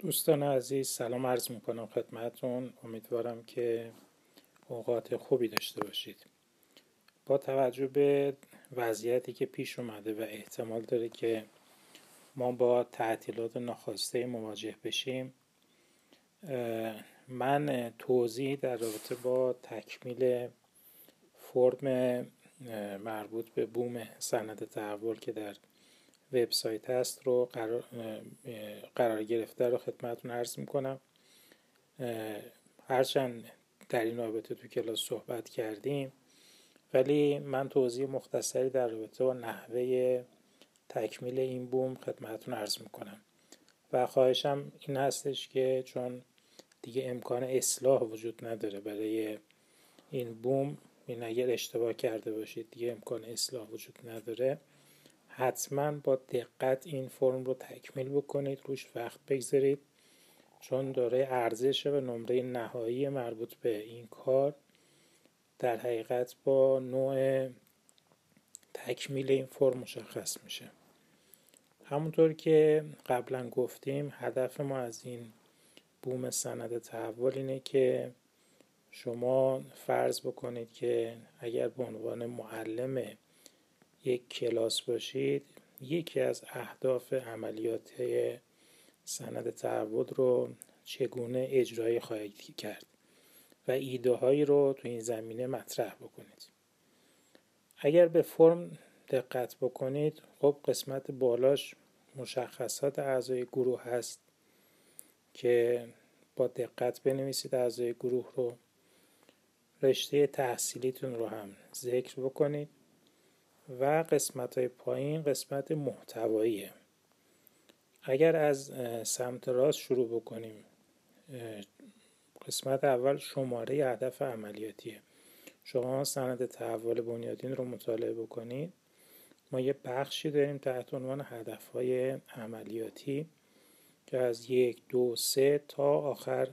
دوستان عزیز سلام عرض می کنم خدمتون امیدوارم که اوقات خوبی داشته باشید. با توجه به وضعیتی که پیش اومده و احتمال داره که ما با تعطیلات ناخواسته مواجه بشیم من توضیح در رابطه با تکمیل فرم مربوط به بوم سند تحول که در وبسایت هست رو قرار, قرار گرفته رو خدمتون عرض می‌کنم. هرچند در این رابطه تو کلاس صحبت کردیم ولی من توضیح مختصری در رابطه با نحوه تکمیل این بوم خدمتون عرض می‌کنم. و خواهشم این هستش که چون دیگه امکان اصلاح وجود نداره برای این بوم این اگر اشتباه کرده باشید دیگه امکان اصلاح وجود نداره. حتما با دقت این فرم رو تکمیل بکنید روش وقت بگذارید چون داره ارزش و نمره نهایی مربوط به این کار در حقیقت با نوع تکمیل این فرم مشخص میشه. همونطور که قبلا گفتیم هدف ما از این بوم سند تحول اینه که شما فرض بکنید که اگر به عنوان معلم یک کلاس باشید یکی از اهداف عملیات سند تحول رو چگونه اجرایی خواهید کرد و ایده هایی رو تو این زمینه مطرح بکنید. اگر به فرم دقت بکنید خب قسمت بالاش مشخصات اعضای گروه هست که با دقت بنویسید اعضای گروه رو. رشته تحصیلیتون رو هم ذکر بکنید. و قسمت های پایین قسمت محتواییه. اگر از سمت راست شروع بکنیم قسمت اول شماره هدف عملیاتیه. شما سند تحول بنیادین رو مطالعه بکنید. ما یه بخشی داریم تحت عنوان هدف های عملیاتی که از یک دو سه تا آخر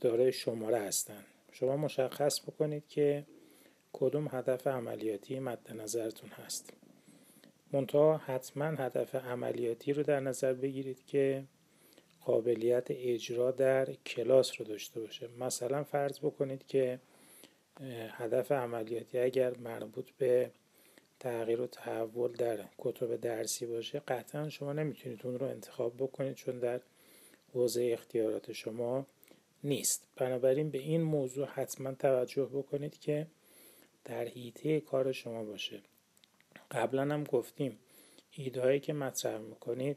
دارای شماره هستند شما مشخص بکنید که کدوم هدف عملیاتی مد نظرتون هست؟ منتها حتما هدف عملیاتی رو در نظر بگیرید که قابلیت اجرا در کلاس رو داشته باشه. مثلا فرض بکنید که هدف عملیاتی اگر مربوط به تغییر و تحول در کتب درسی باشه قطعا شما نمی‌تونید اون رو انتخاب بکنید چون در حوزه اختیارات شما نیست. بنابراین به این موضوع حتما توجه بکنید که در حیطه کار شما باشه. قبلا هم گفتیم ایدهایی که مطرح می‌کنید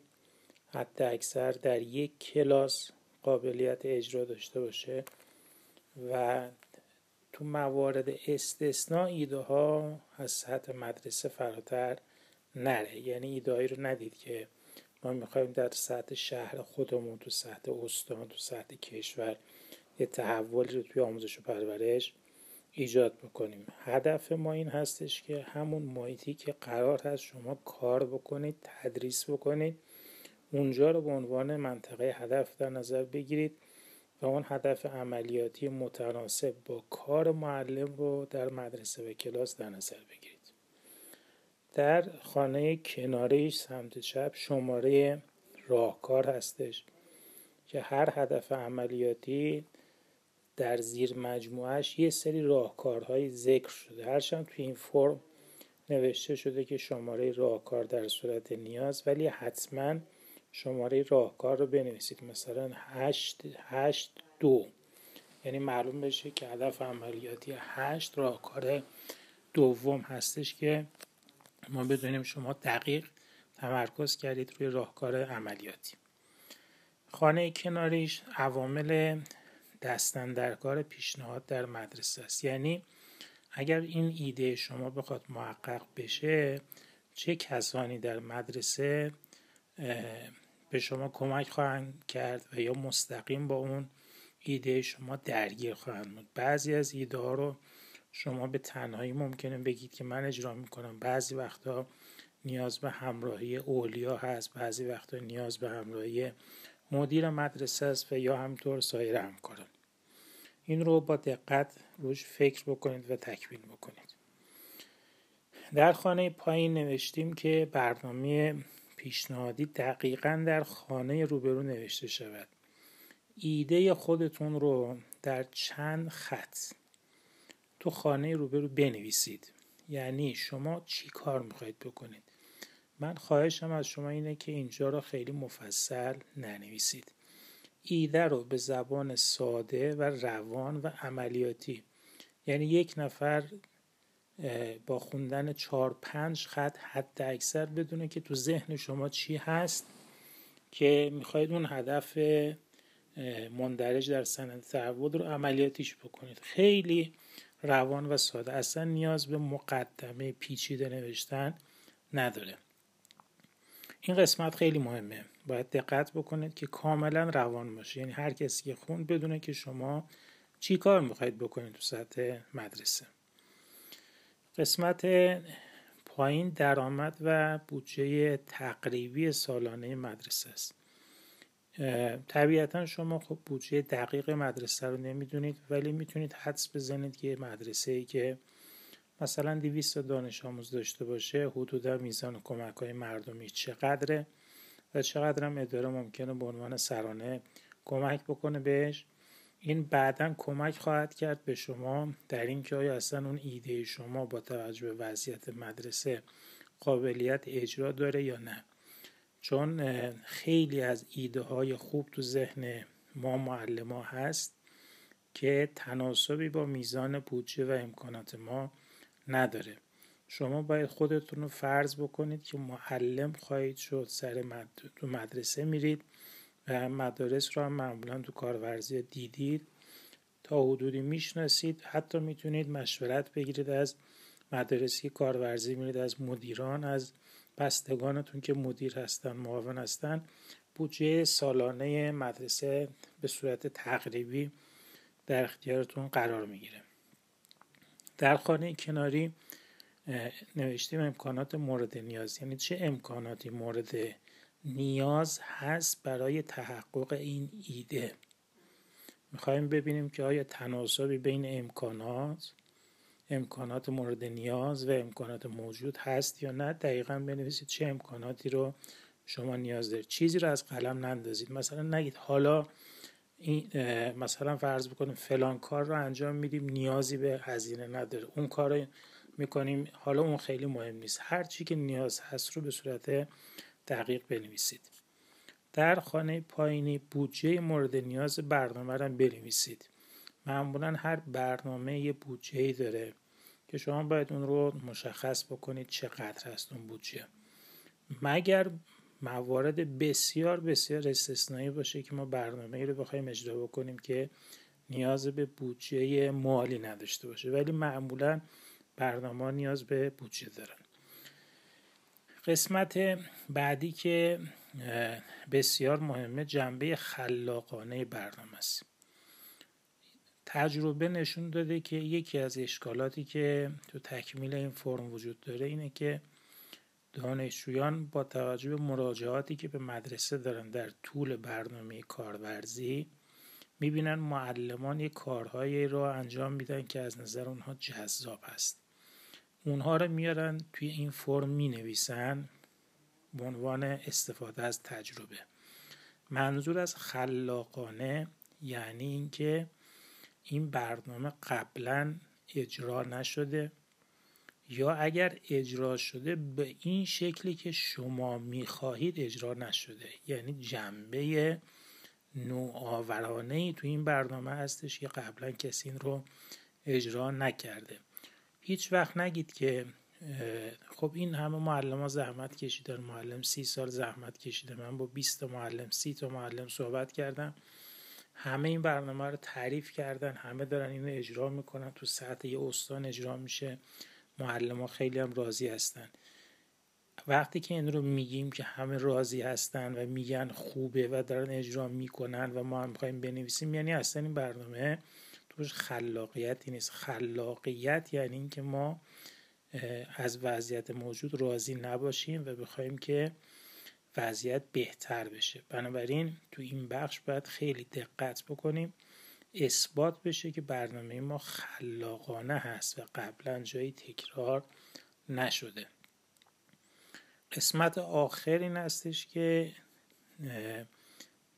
حتی اکثر در یک کلاس قابلیت اجرا داشته باشه و تو موارد استثناء ایده ها از سطح مدرسه فراتر نره. یعنی ایدهایی رو ندید که ما می‌خوایم در سطح شهر خودمون تو سطح استان تو سطح کشور یه تحولی رو توی آموزش و پرورش ایجاد بکنیم. هدف ما این هستش که همون محیطی که قرار هست شما کار بکنید تدریس بکنید. اونجا رو به عنوان منطقه هدف در نظر بگیرید و اون هدف عملیاتی متناسب با کار معلم رو در مدرسه و کلاس در نظر بگیرید. در خانه کناریش سمت چپ شماره راهکار هستش که هر هدف عملیاتی در زیر مجموعش یه سری راهکارهای ذکر شده. هرچند توی این فرم نوشته شده که شماره راهکار در صورت نیاز ولی حتما شماره راهکار رو بنویسید. مثلا 8 8 دو. یعنی معلوم بشه که هدف عملیاتی 8 راهکار دوم هستش که ما بدونیم شما دقیق تمرکز کردید روی راهکار عملیاتی. خانه کناریش عوامل دستن در کار پیشنهاد در مدرسه است. یعنی اگر این ایده شما بخواد محقق بشه چه کسانی در مدرسه به شما کمک خواهند کرد و یا مستقیم با اون ایده شما درگیر خواهند بود؟ بعضی از ایده ها رو شما به تنهایی ممکنه بگید که من اجرا می‌کنم. بعضی وقتا نیاز به همراهی اولیا هست بعضی وقتا نیاز به همراهی مدیر مدرسه است و یا همطور سایر همکاران. این رو با دقت روش فکر بکنید و تکمیل بکنید. در خانه پایین نوشتیم که برنامه پیشنهادی دقیقا در خانه روبرو نوشته شود. ایده خودتون رو در چند خط تو خانه روبرو بنویسید. یعنی شما چی کار می‌خواید بکنید؟ من خواهشم از شما اینه که اینجا رو خیلی مفصل ننویسید. ایده رو به زبان ساده و روان و عملیاتی. یعنی یک نفر با خوندن چهار پنج خط حد اکثر بدونه که تو ذهن شما چی هست که می‌خواید اون هدف مندرج در سند تعود رو عملیاتیش بکنید. خیلی روان و ساده. اصلا نیاز به مقدمه پیچیده نوشتن نداره. این قسمت خیلی مهمه. باید دقت بکنید که کاملا روان باشه یعنی هر کسی که خوند بدونه که شما چی کار می‌خواید بکنید تو سطح مدرسه. قسمت پایین درآمد و بودجه تقریبی سالانه مدرسه است. طبیعتا شما خب بودجه دقیق مدرسه رو نمی‌دونید ولی می‌تونید حدس بزنید که مدرسه ای که مثلا 200 دانش آموز داشته باشه حدودا میزان کمک های مردمی چقدره و چقدر هم اداره ممکنه به عنوان سرانه کمک بکنه بهش. این بعدا کمک خواهد کرد به شما در اینکه آیا اصلا اون ایده شما با توجه به وضعیت مدرسه قابلیت اجرا داره یا نه. چون خیلی از ایده های خوب تو ذهن ما معلم ها هست که تناسبی با میزان بودجه و امکانات ما نداره. شما باید خودتون رو فرض بکنید که معلم خواهید شد سر مد... تو مدرسه میرید و مدارس رو هم معمولا تو کارورزی دیدید. تا حدودی می‌شناسید حتی می‌تونید مشورت بگیرید از مدارسی کارورزی میرید از مدیران از بستگانتون که مدیر هستن معاون هستن. بودجه سالانه مدرسه به صورت تقریبی در اختیارتون قرار می‌گیره. در خانه کناری نوشتیم امکانات مورد نیاز. یعنی چه امکاناتی مورد نیاز هست برای تحقق این ایده؟ می‌خوایم ببینیم که آیا تناسبی بین امکانات امکانات مورد نیاز و امکانات موجود هست یا نه؟ دقیقا بنویسید چه امکاناتی رو شما نیاز دارید. چیزی رو از قلم نندازید. مثلا نگید حالا این مثلا فرض بکنیم فلان کار رو انجام میدیم نیازی به هزینه نداره. اون کار رو می‌کنیم حالا اون خیلی مهم نیست. هر چی که نیاز هست رو به صورت دقیق بنویسید. در خانه پایینی بودجه مورد نیاز برنامه رو بنویسید. معمولا هر برنامه یه بودجه ای داره که شما باید اون رو مشخص بکنید چقدر هست اون بودجه. مگر موارد بسیار بسیار استثنایی باشه که ما برنامه ای رو بخوایم اجرا بکنیم که نیاز به بودجه مالی نداشته باشه. ولی معمولا برنامه نیاز به بودجه دارن. قسمت بعدی که بسیار مهمه جنبه خلاقانه برنامه است. تجربه نشون داده که یکی از اشکالاتی که تو تکمیل این فرم وجود داره اینه که دانشجویان با توجه به مراجعاتی که به مدرسه دارن در طول برنامه کارورزی می‌بینن معلمان یک کارهایی رو انجام میدن که از نظر اونها جذاب است. اونها رو میارن توی این فرم می نویسن به عنوان استفاده از تجربه. منظور از خلاقانه یعنی اینکه این برنامه قبلا اجرا نشده. یا اگر اجرا شده به این شکلی که شما می‌خواهید اجرا نشده یعنی جنبه نوآورانه ای تو این برنامه هستش که قبلا کسی این رو اجرا نکرده. هیچ وقت نگید که خب این همه معلم ها زحمت کشیدن معلم سی سال زحمت کشیده من با 20 معلم سی تا معلم صحبت کردم. همه این برنامه رو تعریف کردن همه دارن اینو اجرا می‌کنن تو سطح یه استان اجرا میشه. معلم ها خیلی هم راضی هستن. وقتی که این رو میگیم که همه راضی هستن و میگن خوبه و دارن اجرا می‌کنن و ما هم می‌خوایم بنویسیم یعنی اصلا این برنامه توش خلاقیتی نیست. خلاقیت یعنی اینکه ما از وضعیت موجود راضی نباشیم و بخوایم که وضعیت بهتر بشه. بنابراین تو این بخش باید خیلی دقت بکنیم. اثبات بشه که برنامه ما خلاقانه هست و قبلا جایی تکرار نشده. قسمت آخر این هستش که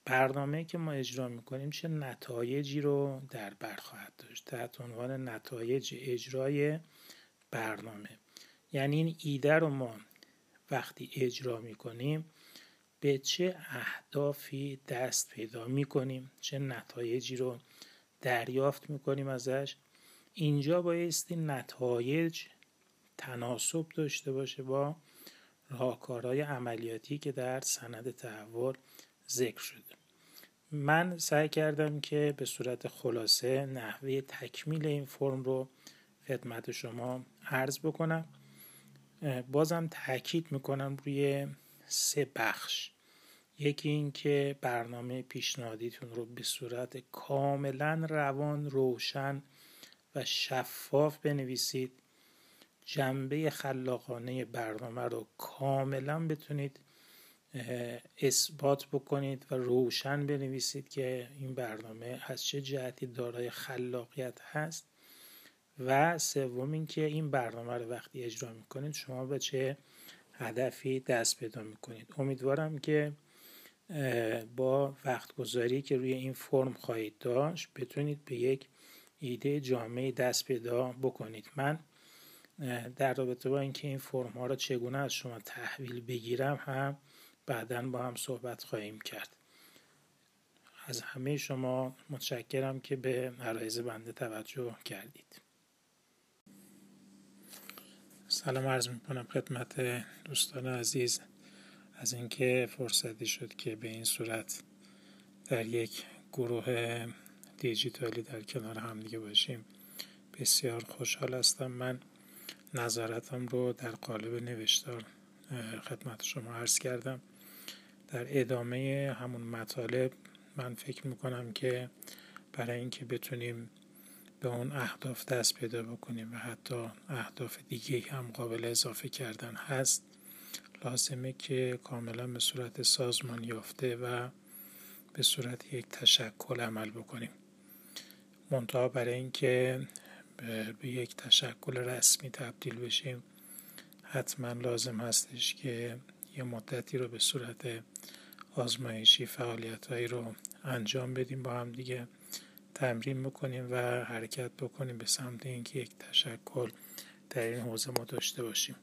برنامه که ما اجرا می‌کنیم چه نتایجی رو در بر خواهد داشت. تحت عنوان نتایج اجرای برنامه. یعنی این ایده رو ما وقتی اجرا می‌کنیم به چه اهدافی دست پیدا می‌کنیم چه نتایجی رو دریافت می‌کنیم ازش. اینجا بایستی نتایج تناسب داشته باشه با راهکارهای عملیاتی که در سند تحول ذکر شده. من سعی کردم که به صورت خلاصه نحوه تکمیل این فرم رو خدمت شما عرض بکنم. بازم تاکید می‌کنم روی سه بخش. یکی این که برنامه پیشنهادیتون رو به صورت کاملا روان روشن و شفاف بنویسید. جنبه خلاقانه برنامه رو کاملا بتونید اثبات بکنید و روشن بنویسید که این برنامه از چه جهتی دارای خلاقیت هست. و سوم اینکه این برنامه رو وقتی اجرا می‌کنید شما به چه هدفی دست پیدا می‌کنید. امیدوارم که با وقت گذاری که روی این فرم خواهید داشت بتونید به یک ایده جامعه دست پیدا بکنید. من در رابطه با اینکه این فرم ها را چگونه از شما تحویل بگیرم هم بعدا با هم صحبت خواهیم کرد. از همه شما متشکرم که به عرایز بنده توجه کردید. سلام عرض می کنم خدمت دوستان عزیز. از اینکه فرصتی شد که به این صورت در یک گروه دیجیتالی در کنار هم دیگه باشیم. بسیار خوشحال هستم. من نظرتم رو در قالب نوشتار خدمت شما عرض کردم. در ادامه همون مطالب من فکر می‌کنم که برای اینکه بتونیم به اون اهداف دست پیدا بکنیم و حتی اهداف دیگه هم قابل اضافه کردن هست لازمه که کاملا به صورت سازمان یافته و به صورت یک تشکل عمل بکنیم. منتها برای اینکه به یک تشکل رسمی تبدیل بشیم حتما لازم هستش که یه مدتی رو به صورت آزمایشی فعالیت هایی رو انجام بدیم با هم دیگه تمرین بکنیم و حرکت بکنیم به سمت اینکه یک تشکل در این حوزه ما داشته باشیم.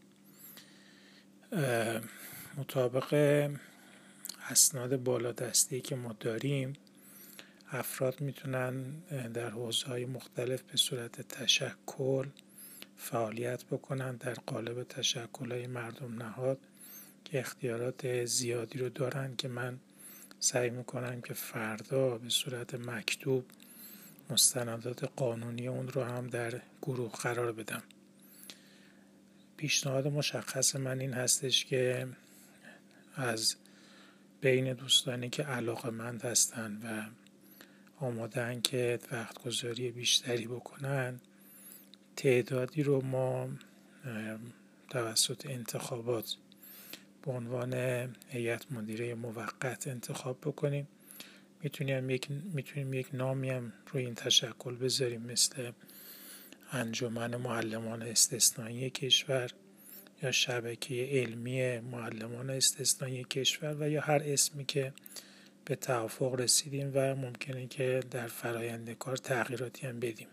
مطابق اسناد بالا دستی که ما داریم افراد می‌تونن در حوزه های مختلف به صورت تشکل فعالیت بکنن در قالب تشکل های مردم نهاد که اختیارات زیادی رو دارن که من سعی می‌کنم که فردا به صورت مکتوب مستندات قانونی اون رو هم در گروه قرار بدم. پیشنهاد مشخص من این هستش که از بین دوستانی که علاقه مند هستن و آمادن که وقت گذاری بیشتری بکنن تعدادی رو ما توسط انتخابات به عنوان هیئت مدیره موقت انتخاب بکنیم. می‌تونیم یک می‌تونیم یک نامی هم روی این تشکل بذاریم مثل انجمن معلمان استثنایی کشور یا شبکه علمی معلمان استثنایی کشور و یا هر اسمی که به توافق رسیدیم و ممکنه که در فرایند کار تغییراتی هم بدیم.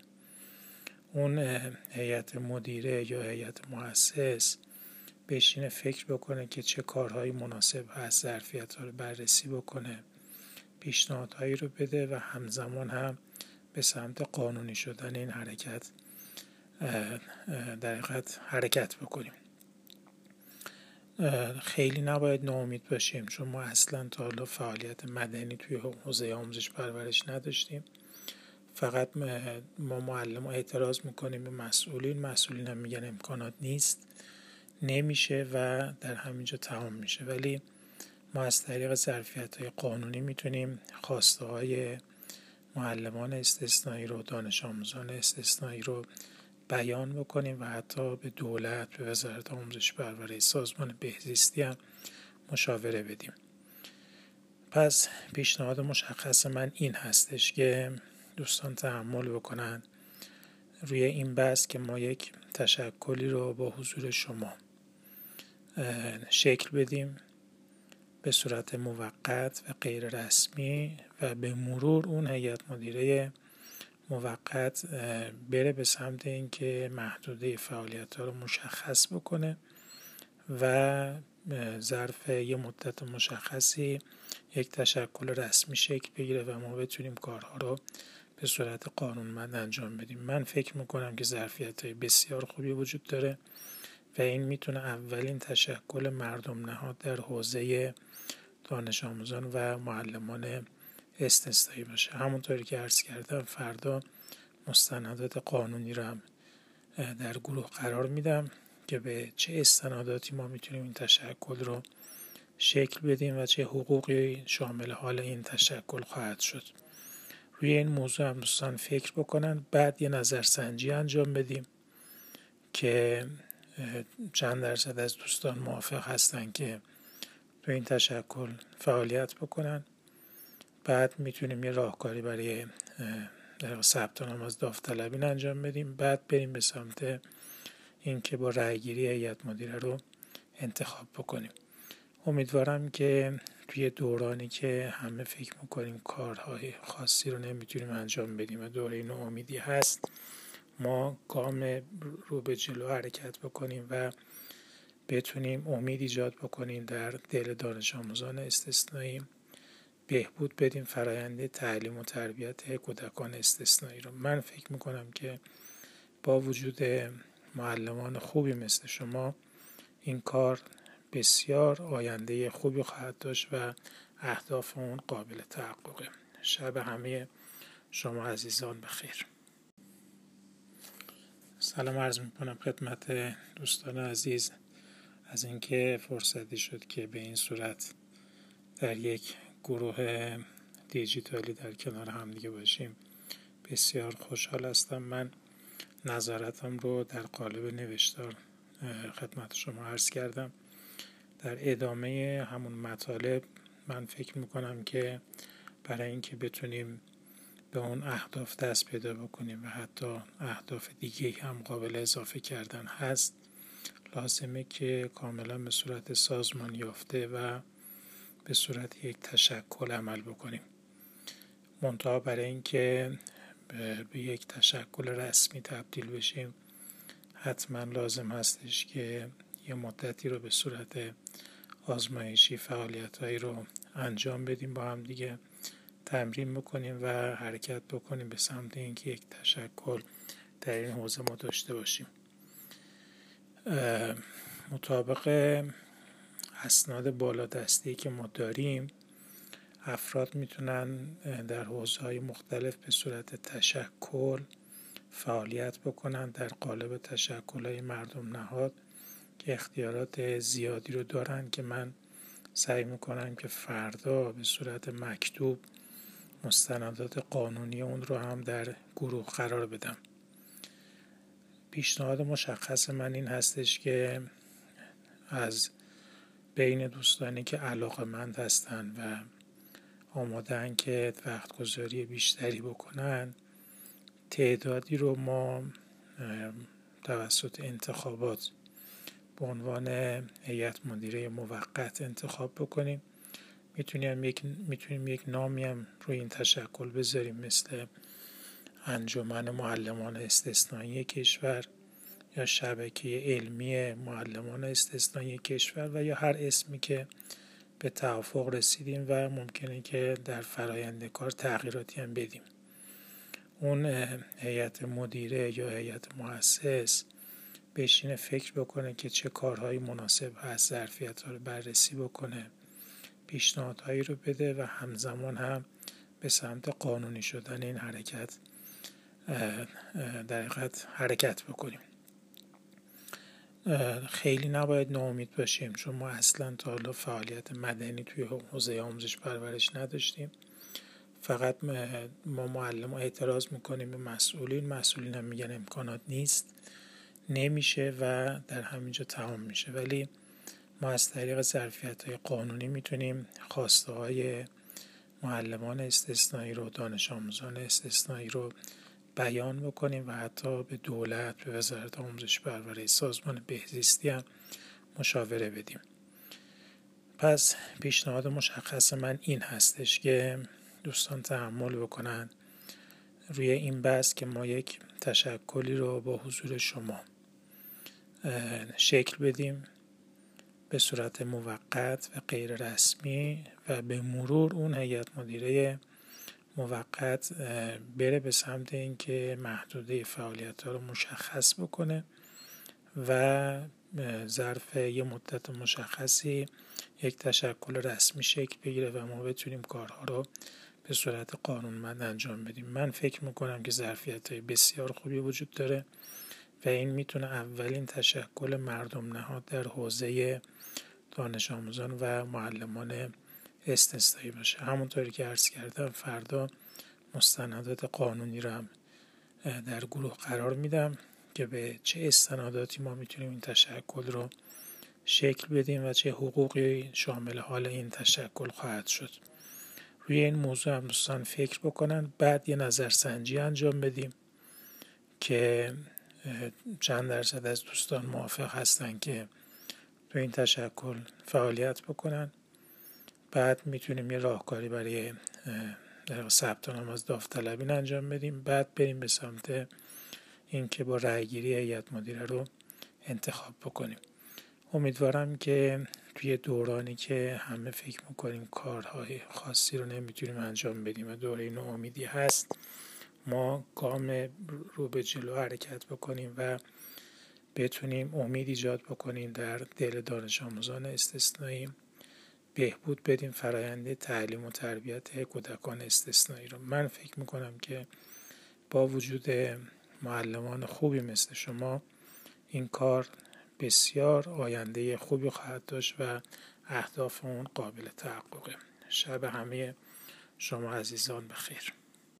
اون هیئت مدیره یا هیئت مؤسس بشینه فکر بکنه که چه کارهایی مناسب هست ظرفیت رو بررسی بکنه پیشنهادهایی رو بده و همزمان هم به سمت قانونی شدن این حرکت در حرکت بکنیم. خیلی نباید ناامید باشیم چون ما اصلا تا حالا فعالیت مدنی توی حوزه آموزش پرورش نداشتیم. فقط ما معلم اعتراض می‌کنیم به مسئولین. مسئولین هم میگن امکانات نیست. نمیشه و در همینجا تمام میشه. ولی ما از طریق ظرفیت های قانونی می‌تونیم خواسته های معلمان استثنایی رو دانش آموزان استثنایی رو بیان بکنیم و حتی به دولت به وزارت آموزش پرورش سازمان بهزیستی هم مشاوره بدیم. پس پیشنهاد مشخص من این هستش که دوستان تحمل بکنن روی این بحث که ما یک تشکلی رو با حضور شما شکل بدیم به صورت موقت و غیر رسمی و به مرور اون هیئت مدیره موقت بره به سمت اینکه محدوده فعالیت ها رو مشخص بکنه و ظرف یه مدت مشخصی یک تشکل رسمی شکل بگیره و ما بتونیم کارها رو به صورت قانونمند انجام بدیم. من فکر می‌کنم که ظرفیت های بسیار خوبی وجود داره و این می‌تونه اولین تشکل مردم نهاد در حوزه دانش آموزان و معلمان استثنایی باشه. همونطوری که عرض کردم فردا مستندات قانونی رو هم در گروه قرار میدم که به چه استناداتی ما می‌تونیم این تشکل رو شکل بدیم و چه حقوقی شامل حال این تشکل خواهد شد. روی این موضوع هم دوستان فکر بکنن. بعد یه نظرسنجی انجام بدیم که چند درصد از دوستان موافق هستن که تو این تشکل فعالیت بکنن. بعد می‌تونیم یه راهکاری برای ثبت نام از داوطلبین انجام بدیم. بعد بریم به سمت اینکه با رأیگیری هیئت مدیره رو انتخاب بکنیم. امیدوارم که توی دورانی که همه فکر می‌کنیم کارهای خاصی رو نمی‌تونیم انجام بدیم و دوره امیدی هست ما گام رو به جلو حرکت بکنیم و بتونیم امید ایجاد بکنیم در دل دانش آموزان استثنایی. بهبود بدیم فرایند تعلیم و تربیت کودکان استثنایی رو. من فکر می‌کنم که با وجود معلمان خوبی مثل شما این کار بسیار آینده خوبی خواهد داشت و اهداف اون قابل تحققه. شب همه شما عزیزان بخیر. سلام عرض می‌کنم خدمت دوستان عزیز. از اینکه فرصتی شد که به این صورت در یک گروه دیجیتالی در کنار همدیگه باشیم. بسیار خوشحال هستم. من نظرتم رو در قالب نوشتار خدمت شما عرض کردم. در ادامه همون مطالب من فکر می‌کنم که برای اینکه بتونیم به اون اهداف دست پیدا بکنیم و حتی اهداف دیگه هم قابل اضافه کردن هست لازمه که کاملا به صورت سازمان یافته و به صورت یک تشکل عمل بکنیم. منتها برای اینکه به یک تشکل رسمی تبدیل بشیم حتما لازم هستش که یه مدتی رو به صورت آزمایشی فعالیت هایی رو انجام بدیم با هم دیگه تمرین بکنیم و حرکت بکنیم به سمت اینکه یک تشکل در این حوزه ما داشته باشیم. مطابق اسناد بالا دستی که ما داریم افراد می‌تونن در حوزه های مختلف به صورت تشکل فعالیت بکنن در قالب تشکل های مردم نهاد که اختیارات زیادی رو دارن که من سعی می‌کنم که فردا به صورت مکتوب مستندات قانونی اون رو هم در گروه قرار بدم. پیشنهاد مشخص من این هستش که از بین دوستانی که علاقه مند هستن و آمادن که وقت گذاری بیشتری بکنن تعدادی رو ما توسط انتخابات به عنوان هیئت مدیره موقت انتخاب بکنیم. می‌تونیم یک می‌تونیم یک نامی هم روی این تشکل بذاریم مثل انجمن معلمان استثنایی کشور. یا شبکه علمی معلمان استثنایی کشور و یا هر اسمی که به توافق رسیدیم و ممکنه که در فرایند کار تغییراتی هم بدیم. اون هیئت مدیره یا هیئت مؤسس بشینه فکر بکنه که چه کارهایی مناسب هست ظرفیت رو بررسی بکنه پیشنهادهایی رو بده و همزمان هم به سمت قانونی شدن این حرکت در حرکت بکنیم. خیلی نباید ناامید باشیم چون ما اصلا تا حالا فعالیت مدنی توی حوزه آموزش پرورش نداشتیم. فقط ما معلم اعتراض می‌کنیم به مسئولین مسئولین هم میگن امکانات نیست. نمیشه و در همینجا تمام میشه. ولی ما از طریق ظرفیت های قانونی می‌تونیم خواسته های معلمان استثنایی رو دانش آموزان استثنایی رو بیان بکنیم و حتی به دولت به وزارت آموزش پرورش سازمان بهزیستی هم مشاوره بدیم. پس پیشنهاد مشخص من این هستش که دوستان تحمل بکنن روی این بحث که ما یک تشکلی رو با حضور شما شکل بدیم به صورت موقت و غیر رسمی و به مرور اون هیئت مدیره موقت بره به سمت اینکه محدوده فعالیت ها رو مشخص بکنه و ظرف یه مدت مشخصی یک تشکل رسمی شکل بگیره و ما بتونیم کارها رو به صورت قانونمند انجام بدیم. من فکر می‌کنم که ظرفیت های بسیار خوبی وجود داره و این می‌تونه اولین تشکل مردم نهاد در حوزه دانش آموزان و معلمان استثنایی باشه. همونطوری که عرض کردم فردا مستندات قانونی رو هم در گروه قرار میدم که به چه استناداتی ما می‌تونیم این تشکل رو شکل بدیم و چه حقوقی شامل حال این تشکل خواهد شد. روی این موضوع هم دوستان فکر بکنن. بعد یه نظرسنجی انجام بدیم که چند درصد از دوستان موافق هستن که تو این تشکل فعالیت بکنن. بعد می‌تونیم یه راهکاری برای ثبت نام از داوطلبین انجام بدیم. بعد بریم به سمت اینکه با رأیگیری هیئت مدیره رو انتخاب بکنیم. امیدوارم که توی دورانی که همه فکر می‌کنیم کارهای خاصی رو نمی‌تونیم انجام بدیم و دوره امیدی هست ما گام رو به جلو حرکت بکنیم و بتونیم امید ایجاد بکنیم در دل دانش آموزان استثنایی. بهبود بدیم فرایند تعلیم و تربیت کودکان استثنایی رو. من فکر می‌کنم که با وجود معلمان خوبی مثل شما این کار بسیار آینده خوبی خواهد داشت و اهداف اون قابل تحققه. شب همه شما عزیزان بخیر.